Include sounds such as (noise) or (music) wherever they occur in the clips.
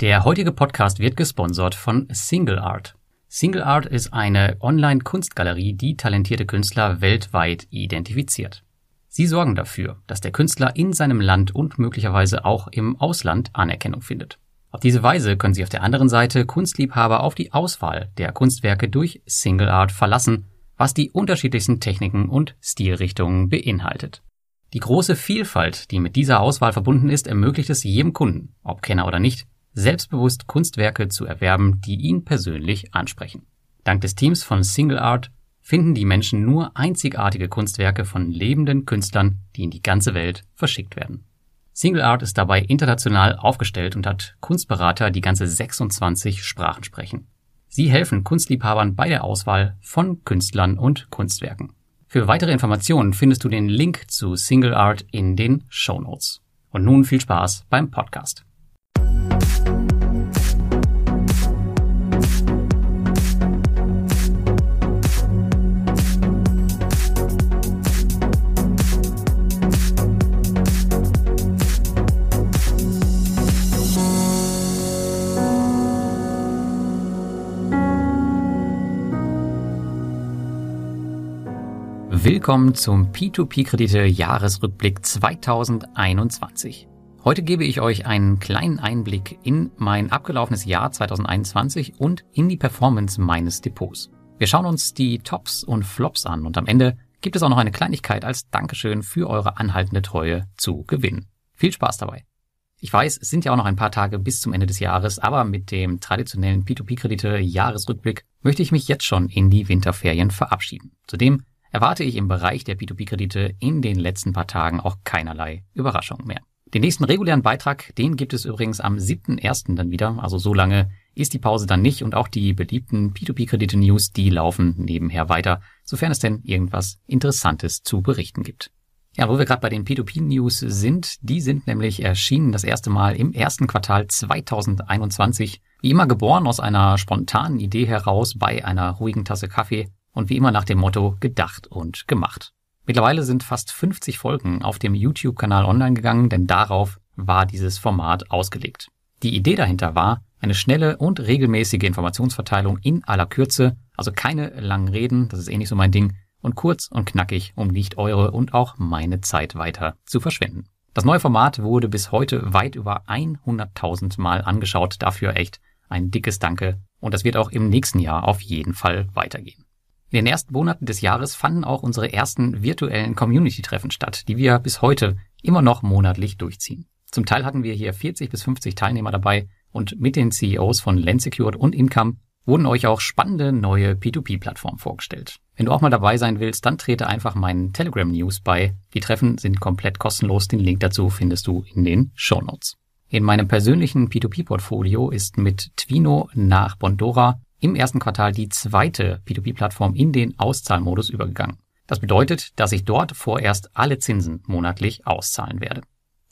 Der heutige Podcast wird gesponsert von Single Art. Single Art ist eine Online-Kunstgalerie, die talentierte Künstler weltweit identifiziert. Sie sorgen dafür, dass der Künstler in seinem Land und möglicherweise auch im Ausland Anerkennung findet. Auf diese Weise können Sie auf der anderen Seite Kunstliebhaber auf die Auswahl der Kunstwerke durch Single Art verlassen, was die unterschiedlichsten Techniken und Stilrichtungen beinhaltet. Die große Vielfalt, die mit dieser Auswahl verbunden ist, ermöglicht es jedem Kunden, ob Kenner oder nicht, selbstbewusst Kunstwerke zu erwerben, die ihn persönlich ansprechen. Dank des Teams von Single Art finden die Menschen nur einzigartige Kunstwerke von lebenden Künstlern, die in die ganze Welt verschickt werden. Single Art ist dabei international aufgestellt und hat Kunstberater, die ganze 26 Sprachen sprechen. Sie helfen Kunstliebhabern bei der Auswahl von Künstlern und Kunstwerken. Für weitere Informationen findest du den Link zu Single Art in den Show Notes. Und nun viel Spaß beim Podcast. Willkommen zum P2P-Kredite Jahresrückblick 2021. Heute gebe ich euch einen kleinen Einblick in mein abgelaufenes Jahr 2021 und in die Performance meines Depots. Wir schauen uns die Tops und Flops an und am Ende gibt es auch noch eine Kleinigkeit als Dankeschön für eure anhaltende Treue zu gewinnen. Viel Spaß dabei. Ich weiß, es sind ja auch noch ein paar Tage bis zum Ende des Jahres, aber mit dem traditionellen P2P-Kredite Jahresrückblick möchte ich mich jetzt schon in die Winterferien verabschieden. Zudem erwarte ich im Bereich der P2P-Kredite in den letzten paar Tagen auch keinerlei Überraschungen mehr. Den nächsten regulären Beitrag, den gibt es übrigens am 7.1. dann wieder, also so lange ist die Pause dann nicht und auch die beliebten P2P-Kredite-News, die laufen nebenher weiter, sofern es denn irgendwas Interessantes zu berichten gibt. Ja, wo wir gerade bei den P2P-News sind, die sind nämlich erschienen das erste Mal im ersten Quartal 2021, wie immer geboren aus einer spontanen Idee heraus bei einer ruhigen Tasse Kaffee und wie immer nach dem Motto gedacht und gemacht. Mittlerweile sind fast 50 Folgen auf dem YouTube-Kanal online gegangen, denn darauf war dieses Format ausgelegt. Die Idee dahinter war, eine schnelle und regelmäßige Informationsverteilung in aller Kürze, also keine langen Reden, das ist eh nicht so mein Ding, und kurz und knackig, um nicht eure und auch meine Zeit weiter zu verschwenden. Das neue Format wurde bis heute weit über 100.000 Mal angeschaut, dafür echt ein dickes Danke und das wird auch im nächsten Jahr auf jeden Fall weitergehen. In den ersten Monaten des Jahres fanden auch unsere ersten virtuellen Community-Treffen statt, die wir bis heute immer noch monatlich durchziehen. Zum Teil hatten wir hier 40 bis 50 Teilnehmer dabei und mit den CEOs von Lensecured und Income wurden euch auch spannende neue P2P-Plattformen vorgestellt. Wenn du auch mal dabei sein willst, dann trete einfach meinen Telegram News bei. Die Treffen sind komplett kostenlos. Den Link dazu findest du in den Show Notes. In meinem persönlichen P2P-Portfolio ist mit Twino nach Bondora im ersten Quartal die zweite P2P-Plattform in den Auszahlmodus übergegangen. Das bedeutet, dass ich dort vorerst alle Zinsen monatlich auszahlen werde.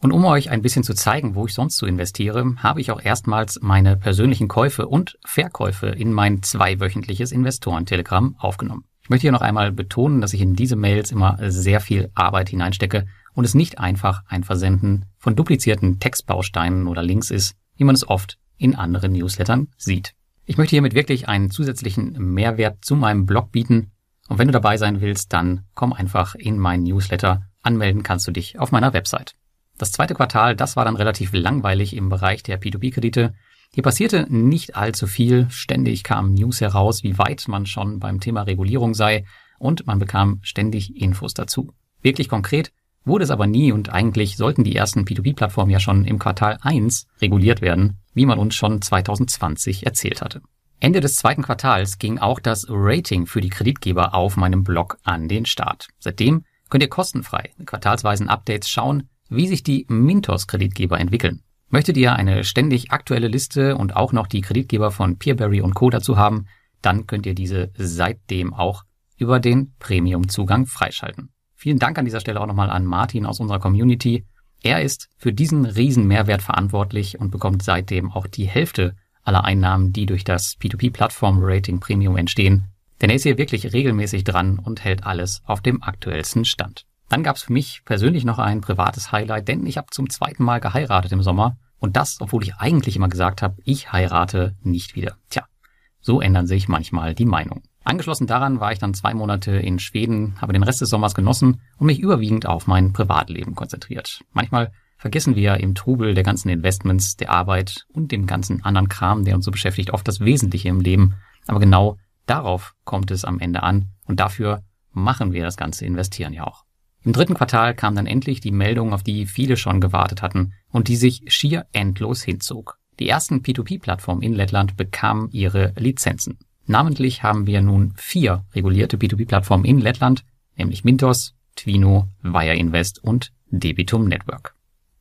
Und um euch ein bisschen zu zeigen, wo ich sonst so investiere, habe ich auch erstmals meine persönlichen Käufe und Verkäufe in mein zweiwöchentliches Investorentelegramm aufgenommen. Ich möchte hier noch einmal betonen, dass ich in diese Mails immer sehr viel Arbeit hineinstecke und es nicht einfach ein Versenden von duplizierten Textbausteinen oder Links ist, wie man es oft in anderen Newslettern sieht. Ich möchte hiermit wirklich einen zusätzlichen Mehrwert zu meinem Blog bieten. Und wenn du dabei sein willst, dann komm einfach in meinen Newsletter. Anmelden kannst du dich auf meiner Website. Das zweite Quartal, das war dann relativ langweilig im Bereich der P2P-Kredite. Hier passierte nicht allzu viel. Ständig kamen News heraus, wie weit man schon beim Thema Regulierung sei und man bekam ständig Infos dazu. Wirklich konkret wurde es aber nie und eigentlich sollten die ersten P2P-Plattformen ja schon im Quartal 1 reguliert werden, wie man uns schon 2020 erzählt hatte. Ende des zweiten Quartals ging auch das Rating für die Kreditgeber auf meinem Blog an den Start. Seitdem könnt ihr kostenfrei in quartalsweisen Updates schauen, wie sich die Mintos-Kreditgeber entwickeln. Möchtet ihr eine ständig aktuelle Liste und auch noch die Kreditgeber von Peerberry und Co. dazu haben, dann könnt ihr diese seitdem auch über den Premium-Zugang freischalten. Vielen Dank an dieser Stelle auch nochmal an Martin aus unserer Community. Er ist für diesen riesen Mehrwert verantwortlich und bekommt seitdem auch die Hälfte aller Einnahmen, die durch das P2P-Plattform-Rating Premium entstehen. Denn er ist hier wirklich regelmäßig dran und hält alles auf dem aktuellsten Stand. Dann gab es für mich persönlich noch ein privates Highlight, denn ich habe zum zweiten Mal geheiratet im Sommer. Und das, obwohl ich eigentlich immer gesagt habe, ich heirate nicht wieder. Tja, so ändern sich manchmal die Meinungen. Angeschlossen daran war ich dann zwei Monate in Schweden, habe den Rest des Sommers genossen und mich überwiegend auf mein Privatleben konzentriert. Manchmal vergessen wir im Trubel der ganzen Investments, der Arbeit und dem ganzen anderen Kram, der uns so beschäftigt, oft das Wesentliche im Leben. Aber genau darauf kommt es am Ende an und dafür machen wir das ganze Investieren ja auch. Im dritten Quartal kam dann endlich die Meldung, auf die viele schon gewartet hatten und die sich schier endlos hinzog. Die ersten P2P-Plattformen in Lettland bekamen ihre Lizenzen. Namentlich haben wir nun vier regulierte P2P-Plattformen in Lettland, nämlich Mintos, Twino, Wire Invest und Debitum Network.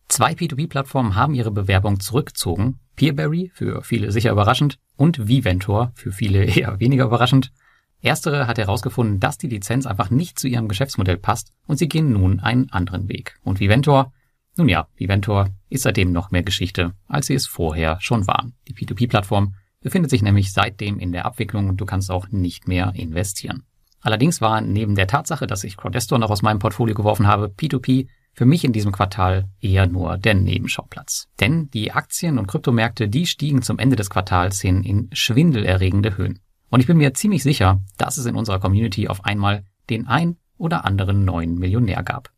Zwei P2P-Plattformen haben ihre Bewerbung zurückgezogen. Peerberry, für viele sicher überraschend, und Viventor, für viele (laughs) eher weniger überraschend. Erstere hat herausgefunden, dass die Lizenz einfach nicht zu ihrem Geschäftsmodell passt und sie gehen nun einen anderen Weg. Und Viventor, nun ja, Viventor ist seitdem noch mehr Geschichte, als sie es vorher schon waren. Die P2P-Plattform befindet sich nämlich seitdem in der Abwicklung und du kannst auch nicht mehr investieren. Allerdings war neben der Tatsache, dass ich Crowdestor noch aus meinem Portfolio geworfen habe, P2P für mich in diesem Quartal eher nur der Nebenschauplatz. Denn die Aktien und Kryptomärkte, die stiegen zum Ende des Quartals hin in schwindelerregende Höhen. Und ich bin mir ziemlich sicher, dass es in unserer Community auf einmal den ein oder anderen neuen Millionär gab.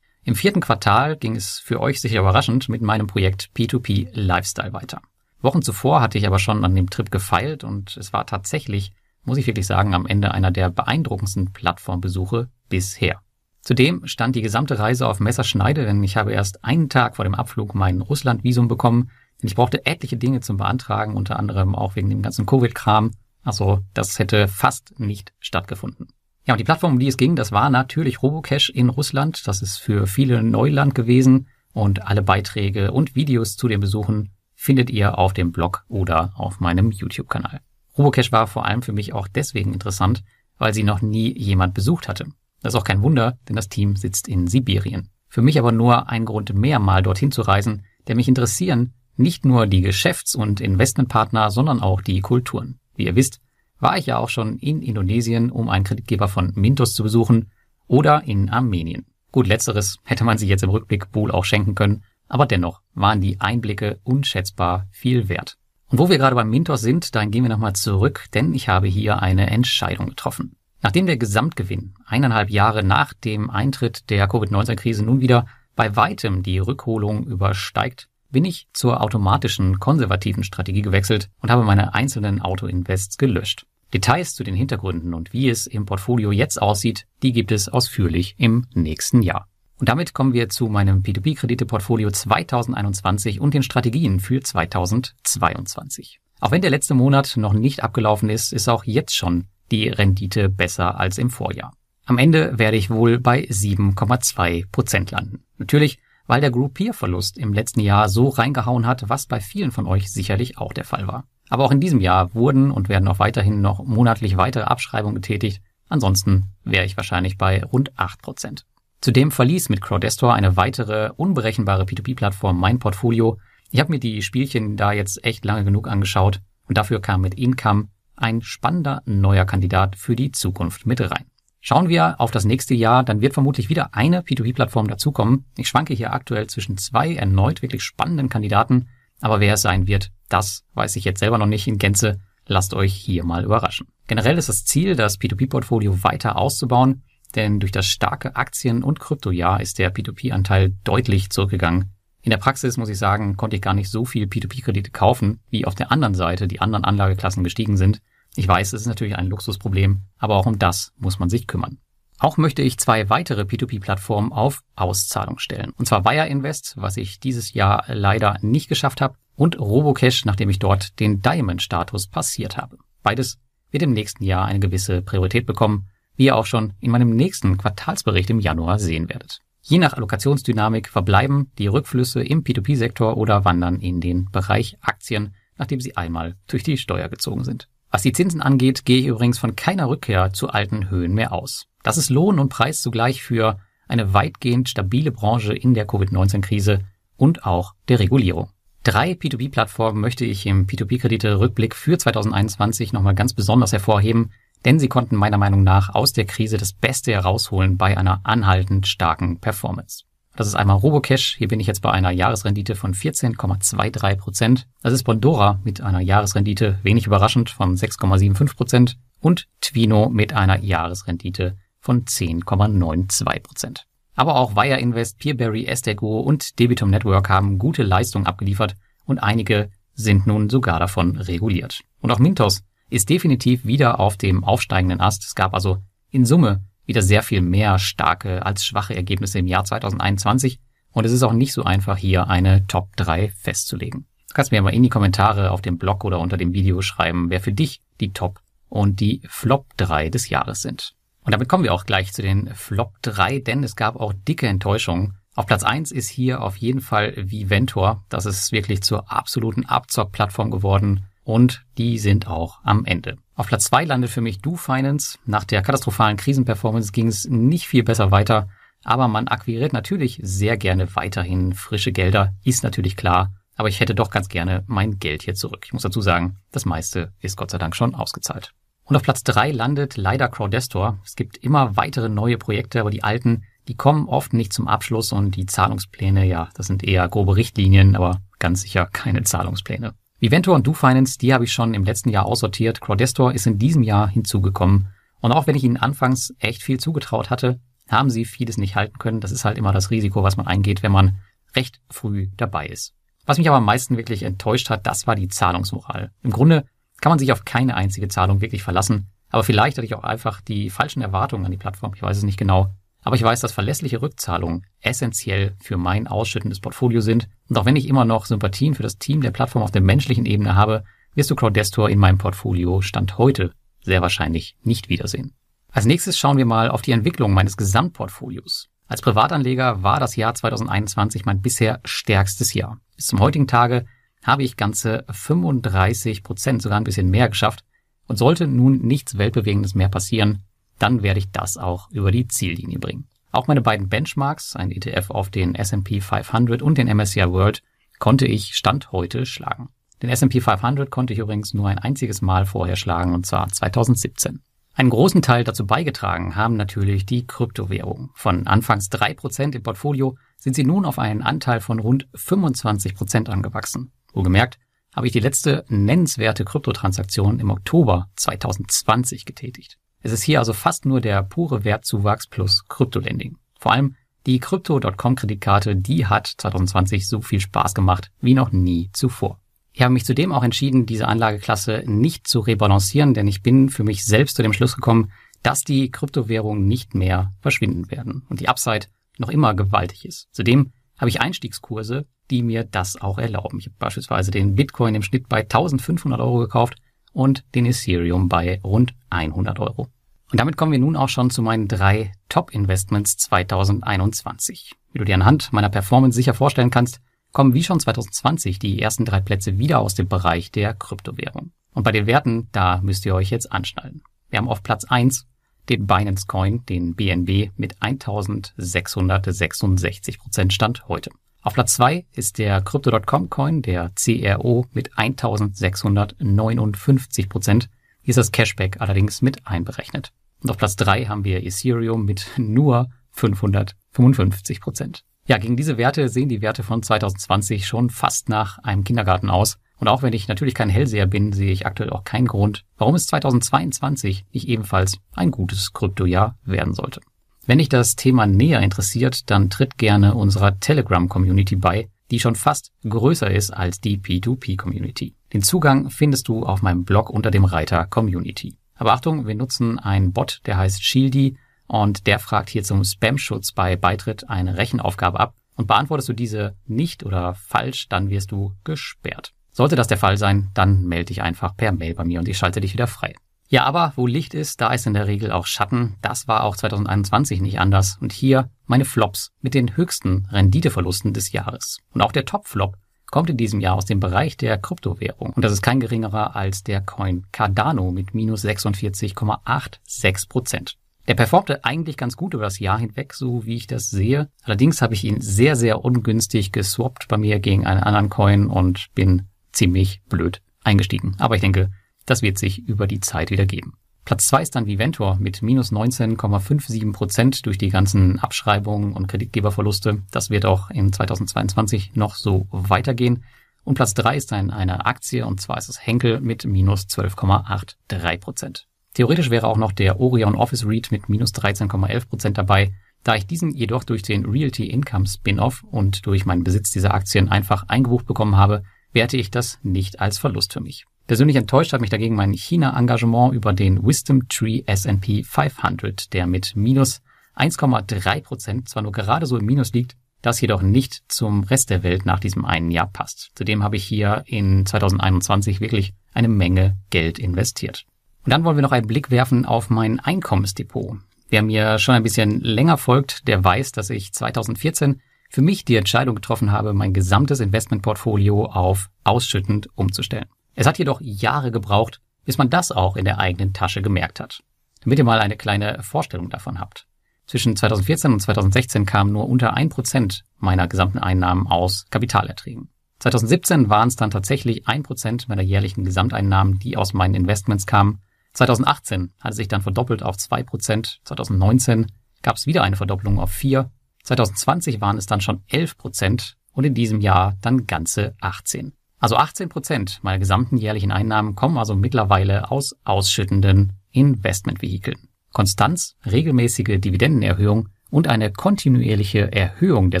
Im vierten Quartal ging es für euch sicher überraschend mit meinem Projekt P2P Lifestyle weiter. Wochen zuvor hatte ich aber schon an dem Trip gefeilt und es war tatsächlich, muss ich wirklich sagen, am Ende einer der beeindruckendsten Plattformbesuche bisher. Zudem stand die gesamte Reise auf Messerschneide, denn ich habe erst einen Tag vor dem Abflug mein Russland-Visum bekommen, denn ich brauchte etliche Dinge zum Beantragen, unter anderem auch wegen dem ganzen Covid-Kram. Also das hätte fast nicht stattgefunden. Ja, und die Plattform, um die es ging, das war natürlich Robocash in Russland. Das ist für viele Neuland gewesen und alle Beiträge und Videos zu den Besuchen findet ihr auf dem Blog oder auf meinem YouTube-Kanal. Robocash war vor allem für mich auch deswegen interessant, weil sie noch nie jemand besucht hatte. Das ist auch kein Wunder, denn das Team sitzt in Sibirien. Für mich aber nur ein Grund mehr, mal dorthin zu reisen, der mich interessieren nicht nur die Geschäfts- und Investmentpartner, sondern auch die Kulturen. Wie ihr wisst, war ich ja auch schon in Indonesien, um einen Kreditgeber von Mintos zu besuchen, oder in Armenien. Gut, letzteres hätte man sich jetzt im Rückblick wohl auch schenken können, aber dennoch waren die Einblicke unschätzbar viel wert. Und wo wir gerade beim Mintos sind, dahin gehen wir nochmal zurück, denn ich habe hier eine Entscheidung getroffen. Nachdem der Gesamtgewinn eineinhalb Jahre nach dem Eintritt der Covid-19-Krise nun wieder bei weitem die Rückholung übersteigt, bin ich zur automatischen konservativen Strategie gewechselt und habe meine einzelnen Auto-Invests gelöscht. Details zu den Hintergründen und wie es im Portfolio jetzt aussieht, die gibt es ausführlich im nächsten Jahr. Und damit kommen wir zu meinem P2P-Kredite-Portfolio 2021 und den Strategien für 2022. Auch wenn der letzte Monat noch nicht abgelaufen ist, ist auch jetzt schon die Rendite besser als im Vorjahr. Am Ende werde ich wohl bei 7,2 Prozent landen. Natürlich, weil der Groupier-Verlust im letzten Jahr so reingehauen hat, was bei vielen von euch sicherlich auch der Fall war. Aber auch in diesem Jahr wurden und werden auch weiterhin noch monatlich weitere Abschreibungen getätigt. Ansonsten wäre ich wahrscheinlich bei rund 8 Prozent. Zudem verließ mit Crowdestor eine weitere unberechenbare P2P-Plattform mein Portfolio. Ich habe mir die Spielchen da jetzt echt lange genug angeschaut und dafür kam mit Income ein spannender neuer Kandidat für die Zukunft mit rein. Schauen wir auf das nächste Jahr, dann wird vermutlich wieder eine P2P-Plattform dazukommen. Ich schwanke hier aktuell zwischen zwei erneut wirklich spannenden Kandidaten, aber wer es sein wird, das weiß ich jetzt selber noch nicht in Gänze. Lasst euch hier mal überraschen. Generell ist das Ziel, das P2P-Portfolio weiter auszubauen, denn durch das starke Aktien- und Kryptojahr ist der P2P-Anteil deutlich zurückgegangen. In der Praxis muss ich sagen, konnte ich gar nicht so viel P2P-Kredite kaufen, wie auf der anderen Seite die anderen Anlageklassen gestiegen sind. Ich weiß, es ist natürlich ein Luxusproblem, aber auch um das muss man sich kümmern. Auch möchte ich zwei weitere P2P-Plattformen auf Auszahlung stellen. Und zwar Wire Invest, was ich dieses Jahr leider nicht geschafft habe, und Robocash, nachdem ich dort den Diamond-Status passiert habe. Beides wird im nächsten Jahr eine gewisse Priorität bekommen, wie ihr auch schon in meinem nächsten Quartalsbericht im Januar sehen werdet. Je nach Allokationsdynamik verbleiben die Rückflüsse im P2P-Sektor oder wandern in den Bereich Aktien, nachdem sie einmal durch die Steuer gezogen sind. Was die Zinsen angeht, gehe ich übrigens von keiner Rückkehr zu alten Höhen mehr aus. Das ist Lohn und Preis zugleich für eine weitgehend stabile Branche in der Covid-19-Krise und auch der Regulierung. Drei P2P-Plattformen möchte ich im P2P-Kredite-Rückblick für 2021 nochmal ganz besonders hervorheben, denn sie konnten meiner Meinung nach aus der Krise das Beste herausholen bei einer anhaltend starken Performance. Das ist einmal Robocash. Hier bin ich jetzt bei einer Jahresrendite von 14,23 Prozent. Das ist Bondora mit einer Jahresrendite, wenig überraschend, von 6,75 Prozent. Und Twino mit einer Jahresrendite von 10,92 Prozent. Aber auch Wire Invest, Peerberry, Estego und Debitum Network haben gute Leistungen abgeliefert und einige sind nun sogar davon reguliert. Und auch Mintos ist definitiv wieder auf dem aufsteigenden Ast. Es gab also in Summe wieder sehr viel mehr starke als schwache Ergebnisse im Jahr 2021 und es ist auch nicht so einfach hier eine Top 3 festzulegen. Du kannst mir mal in die Kommentare auf dem Blog oder unter dem Video schreiben, wer für dich die Top und die Flop 3 des Jahres sind. Und damit kommen wir auch gleich zu den Flop 3, denn es gab auch dicke Enttäuschungen. Auf Platz 1 ist hier auf jeden Fall Viventor. Das ist wirklich zur absoluten Abzockplattform geworden und die sind auch am Ende. Auf Platz zwei landet für mich Do Finance. Nach der katastrophalen Krisenperformance ging es nicht viel besser weiter, aber man akquiriert natürlich sehr gerne weiterhin frische Gelder, ist natürlich klar, aber ich hätte doch ganz gerne mein Geld hier zurück. Ich muss dazu sagen, das meiste ist Gott sei Dank schon ausgezahlt. Und auf Platz drei landet leider Crowdestor. Es gibt immer weitere neue Projekte, aber die alten, die kommen oft nicht zum Abschluss und die Zahlungspläne, ja, das sind eher grobe Richtlinien, aber ganz sicher keine Zahlungspläne. Viventor und DoFinance, die habe ich schon im letzten Jahr aussortiert. Crowdestor ist in diesem Jahr hinzugekommen. Und auch wenn ich ihnen anfangs echt viel zugetraut hatte, haben sie vieles nicht halten können. Das ist halt immer das Risiko, was man eingeht, wenn man recht früh dabei ist. Was mich aber am meisten wirklich enttäuscht hat, das war die Zahlungsmoral. Im Grunde kann man sich auf keine einzige Zahlung wirklich verlassen. Aber vielleicht hatte ich auch einfach die falschen Erwartungen an die Plattform. Ich weiß es nicht genau. Aber ich weiß, dass verlässliche Rückzahlungen essentiell für mein ausschüttendes Portfolio sind. Und auch wenn ich immer noch Sympathien für das Team der Plattform auf der menschlichen Ebene habe, wirst du Crowdestor in meinem Portfolio Stand heute sehr wahrscheinlich nicht wiedersehen. Als nächstes schauen wir mal auf die Entwicklung meines Gesamtportfolios. Als Privatanleger war das Jahr 2021 mein bisher stärkstes Jahr. Bis zum heutigen Tage habe ich ganze 35 Prozent, sogar ein bisschen mehr geschafft. Und sollte nun nichts Weltbewegendes mehr passieren, dann werde ich das auch über die Ziellinie bringen. Auch meine beiden Benchmarks, ein ETF auf den S&P 500 und den MSCI World, konnte ich Stand heute schlagen. Den S&P 500 konnte ich übrigens nur ein einziges Mal vorher schlagen, und zwar 2017. Einen großen Teil dazu beigetragen haben natürlich die Kryptowährungen. Von anfangs drei Prozent im Portfolio sind sie nun auf einen Anteil von rund 25 Prozent angewachsen. Wohlgemerkt habe ich die letzte nennenswerte Kryptotransaktion im Oktober 2020 getätigt. Es ist hier also fast nur der pure Wertzuwachs plus Kryptolending. Vor allem die Crypto.com-Kreditkarte, die hat 2020 so viel Spaß gemacht wie noch nie zuvor. Ich habe mich zudem auch entschieden, diese Anlageklasse nicht zu rebalancieren, denn ich bin für mich selbst zu dem Schluss gekommen, dass die Kryptowährungen nicht mehr verschwinden werden und die Upside noch immer gewaltig ist. Zudem habe ich Einstiegskurse, die mir das auch erlauben. Ich habe beispielsweise den Bitcoin im Schnitt bei 1500 Euro gekauft und den Ethereum bei rund 100 Euro. Und damit kommen wir nun auch schon zu meinen drei Top-Investments 2021. Wie du dir anhand meiner Performance sicher vorstellen kannst, kommen wie schon 2020 die ersten drei Plätze wieder aus dem Bereich der Kryptowährung. Und bei den Werten, da müsst ihr euch jetzt anschnallen. Wir haben auf Platz eins den Binance Coin, den BNB, mit 1666 Prozent Stand heute. Auf Platz zwei ist der Crypto.com Coin, der CRO, mit 1659 Prozent. Ist das Cashback allerdings mit einberechnet. Und auf Platz drei haben wir Ethereum mit nur 555 Prozent. Ja, gegen diese Werte sehen die Werte von 2020 schon fast nach einem Kindergarten aus. Und auch wenn ich natürlich kein Hellseher bin, sehe ich aktuell auch keinen Grund, warum es 2022 nicht ebenfalls ein gutes Kryptojahr werden sollte. Wenn dich das Thema näher interessiert, dann tritt gerne unserer Telegram-Community bei, die schon fast größer ist als die P2P-Community. Den Zugang findest du auf meinem Blog unter dem Reiter Community. Aber Achtung, wir nutzen einen Bot, der heißt Shieldy und der fragt hier zum Spam-Schutz bei Beitritt eine Rechenaufgabe ab und beantwortest du diese nicht oder falsch, dann wirst du gesperrt. Sollte das der Fall sein, dann melde dich einfach per Mail bei mir und ich schalte dich wieder frei. Ja, aber wo Licht ist, da ist in der Regel auch Schatten. Das war auch 2021 nicht anders. Und hier meine Flops mit den höchsten Renditeverlusten des Jahres. Und auch der Top-Flop kommt in diesem Jahr aus dem Bereich der Kryptowährung. Und das ist kein geringerer als der Coin Cardano mit minus 46,86 Prozent. Der performte eigentlich ganz gut über das Jahr hinweg, so wie ich das sehe. Allerdings habe ich ihn sehr, sehr ungünstig geswappt bei mir gegen einen anderen Coin und bin ziemlich blöd eingestiegen. Aber ich denke, das wird sich über die Zeit wieder geben. Platz zwei ist dann Viventor mit minus 19,57 Prozent durch die ganzen Abschreibungen und Kreditgeberverluste. Das wird auch in 2022 noch so weitergehen. Und Platz drei ist dann eine Aktie und zwar ist es Henkel mit minus 12,83 Prozent. Theoretisch wäre auch noch der Orion Office REIT mit minus 13,11 Prozent dabei. Da ich diesen jedoch durch den Realty Income Spin-off und durch meinen Besitz dieser Aktien einfach eingebucht bekommen habe, werte ich das nicht als Verlust für mich. Persönlich enttäuscht hat mich dagegen mein China-Engagement über den Wisdom Tree S&P 500, der mit minus 1,3 Prozent zwar nur gerade so im Minus liegt, das jedoch nicht zum Rest der Welt nach diesem einen Jahr passt. Zudem habe ich hier in 2021 wirklich eine Menge Geld investiert. Und dann wollen wir noch einen Blick werfen auf mein Einkommensdepot. Wer mir schon ein bisschen länger folgt, der weiß, dass ich 2014 für mich die Entscheidung getroffen habe, mein gesamtes Investmentportfolio auf ausschüttend umzustellen. Es hat jedoch Jahre gebraucht, bis man das auch in der eigenen Tasche gemerkt hat. Damit ihr mal eine kleine Vorstellung davon habt. Zwischen 2014 und 2016 kam nur unter ein Prozent meiner gesamten Einnahmen aus Kapitalerträgen. 2017 waren es dann tatsächlich ein Prozent meiner jährlichen Gesamteinnahmen, die aus meinen Investments kamen. 2018 hat es sich dann verdoppelt auf zwei Prozent. 2019 gab es wieder eine Verdopplung auf vier. 2020 waren es dann schon 11 Prozent und in diesem Jahr dann ganze 18. Also 18 Prozent meiner gesamten jährlichen Einnahmen kommen also mittlerweile aus ausschüttenden Investmentvehikeln. Konstanz, regelmäßige Dividendenerhöhung und eine kontinuierliche Erhöhung der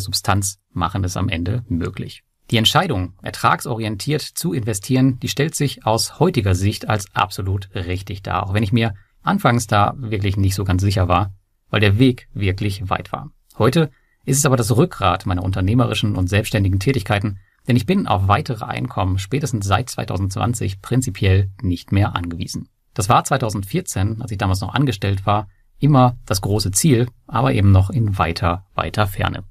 Substanz machen es am Ende möglich. Die Entscheidung, ertragsorientiert zu investieren, die stellt sich aus heutiger Sicht als absolut richtig dar, auch wenn ich mir anfangs da wirklich nicht so ganz sicher war, weil der Weg wirklich weit war. Heute ist es aber das Rückgrat meiner unternehmerischen und selbstständigen Tätigkeiten denn ich bin auf weitere Einkommen spätestens seit 2020 prinzipiell nicht mehr angewiesen. Das war 2014, als ich damals noch angestellt war, immer das große Ziel, aber eben noch in weiter, weiter Ferne.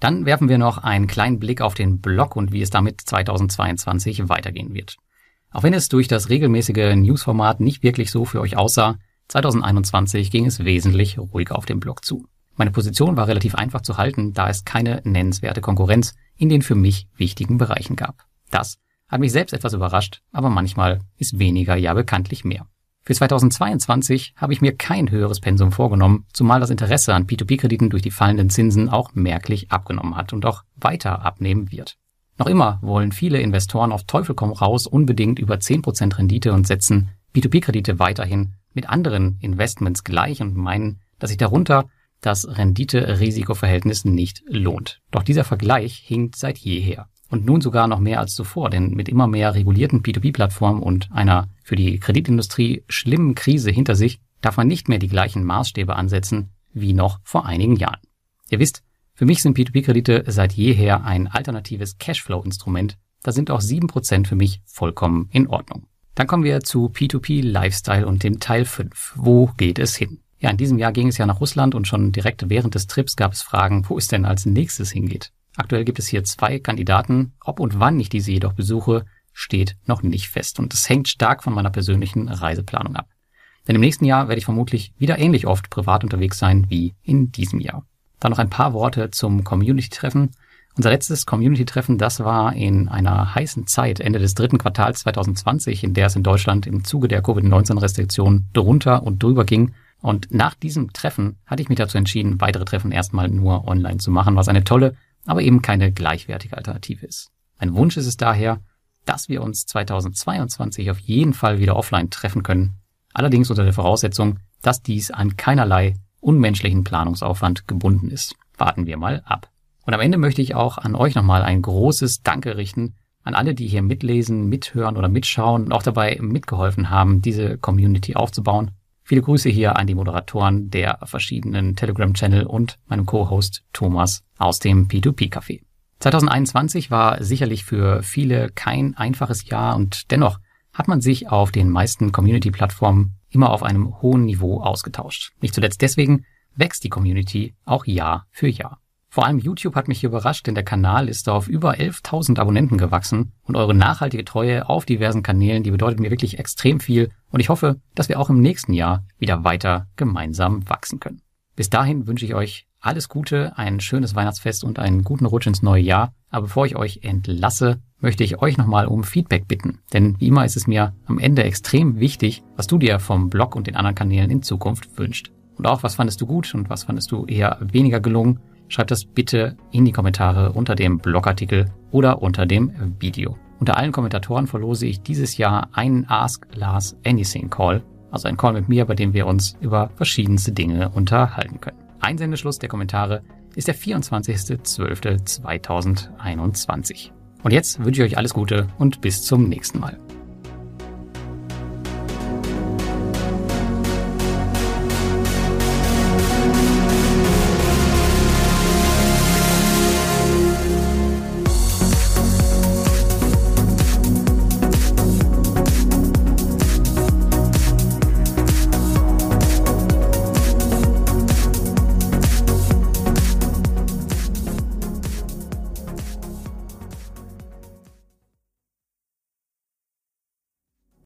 Dann werfen wir noch einen kleinen Blick auf den Blog und wie es damit 2022 weitergehen wird. Auch wenn es durch das regelmäßige Newsformat nicht wirklich so für euch aussah, 2021 ging es wesentlich ruhiger auf dem Blog zu. Meine Position war relativ einfach zu halten, da es keine nennenswerte Konkurrenz in den für mich wichtigen Bereichen gab. Das hat mich selbst etwas überrascht, aber manchmal ist weniger ja bekanntlich mehr. Für 2022 habe ich mir kein höheres Pensum vorgenommen, zumal das Interesse an P2P-Krediten durch die fallenden Zinsen auch merklich abgenommen hat und auch weiter abnehmen wird. Noch immer wollen viele Investoren auf Teufel komm raus unbedingt über 10% Rendite und setzen P2P-Kredite weiterhin mit anderen Investments gleich und meinen, dass sich darunter das Rendite-Risiko-Verhältnis nicht lohnt. Doch dieser Vergleich hinkt seit jeher. Und nun sogar noch mehr als zuvor, denn mit immer mehr regulierten P2P-Plattformen und einer für die Kreditindustrie schlimmen Krise hinter sich darf man nicht mehr die gleichen Maßstäbe ansetzen wie noch vor einigen Jahren. Ihr wisst, für mich sind P2P-Kredite seit jeher ein alternatives Cashflow-Instrument. Da sind auch 7% für mich vollkommen in Ordnung. Dann kommen wir zu P2P Lifestyle und dem Teil 5. Wo geht es hin? Ja, in diesem Jahr ging es ja nach Russland und schon direkt während des Trips gab es Fragen, wo es denn als nächstes hingeht. Aktuell gibt es hier zwei Kandidaten. Ob und wann ich diese jedoch besuche, steht noch nicht fest und es hängt stark von meiner persönlichen Reiseplanung ab. Denn im nächsten Jahr werde ich vermutlich wieder ähnlich oft privat unterwegs sein wie in diesem Jahr. Dann noch ein paar Worte zum Community-Treffen. Unser letztes Community-Treffen, das war in einer heißen Zeit, Ende des dritten Quartals 2020, in der es in Deutschland im Zuge der Covid-19-Restriktionen drunter und drüber ging und nach diesem Treffen hatte ich mich dazu entschieden, weitere Treffen erstmal nur online zu machen, was eine tolle, aber eben keine gleichwertige Alternative ist. Mein Wunsch ist es daher, dass wir uns 2022 auf jeden Fall wieder offline treffen können, allerdings unter der Voraussetzung, dass dies an keinerlei unmenschlichen Planungsaufwand gebunden ist. Warten wir mal ab. Und am Ende möchte ich auch an euch nochmal ein großes Danke richten an alle, die hier mitlesen, mithören oder mitschauen und auch dabei mitgeholfen haben, diese Community aufzubauen. Viele Grüße hier an die Moderatoren der verschiedenen Telegram-Channel und meinem Co-Host Thomas aus dem P2P-Café. 2021 war sicherlich für viele kein einfaches Jahr und dennoch hat man sich auf den meisten Community-Plattformen immer auf einem hohen Niveau ausgetauscht. Nicht zuletzt deswegen wächst die Community auch Jahr für Jahr. Vor allem YouTube hat mich hier überrascht, denn der Kanal ist auf über 11.000 Abonnenten gewachsen und eure nachhaltige Treue auf diversen Kanälen, die bedeutet mir wirklich extrem viel und ich hoffe, dass wir auch im nächsten Jahr wieder weiter gemeinsam wachsen können. Bis dahin wünsche ich euch alles Gute, ein schönes Weihnachtsfest und einen guten Rutsch ins neue Jahr. Aber bevor ich euch entlasse, möchte ich euch nochmal um Feedback bitten. Denn wie immer ist es mir am Ende extrem wichtig, was du dir vom Blog und den anderen Kanälen in Zukunft wünscht. Und auch, was fandest du gut und was fandest du eher weniger gelungen? Schreib das bitte in die Kommentare unter dem Blogartikel oder unter dem Video. Unter allen Kommentatoren verlose ich dieses Jahr einen Ask Lars Anything Call, also ein Call mit mir, bei dem wir uns über verschiedenste Dinge unterhalten können. Einsendeschluss der Kommentare ist der 24.12.2021. Und jetzt wünsche ich euch alles Gute und bis zum nächsten Mal.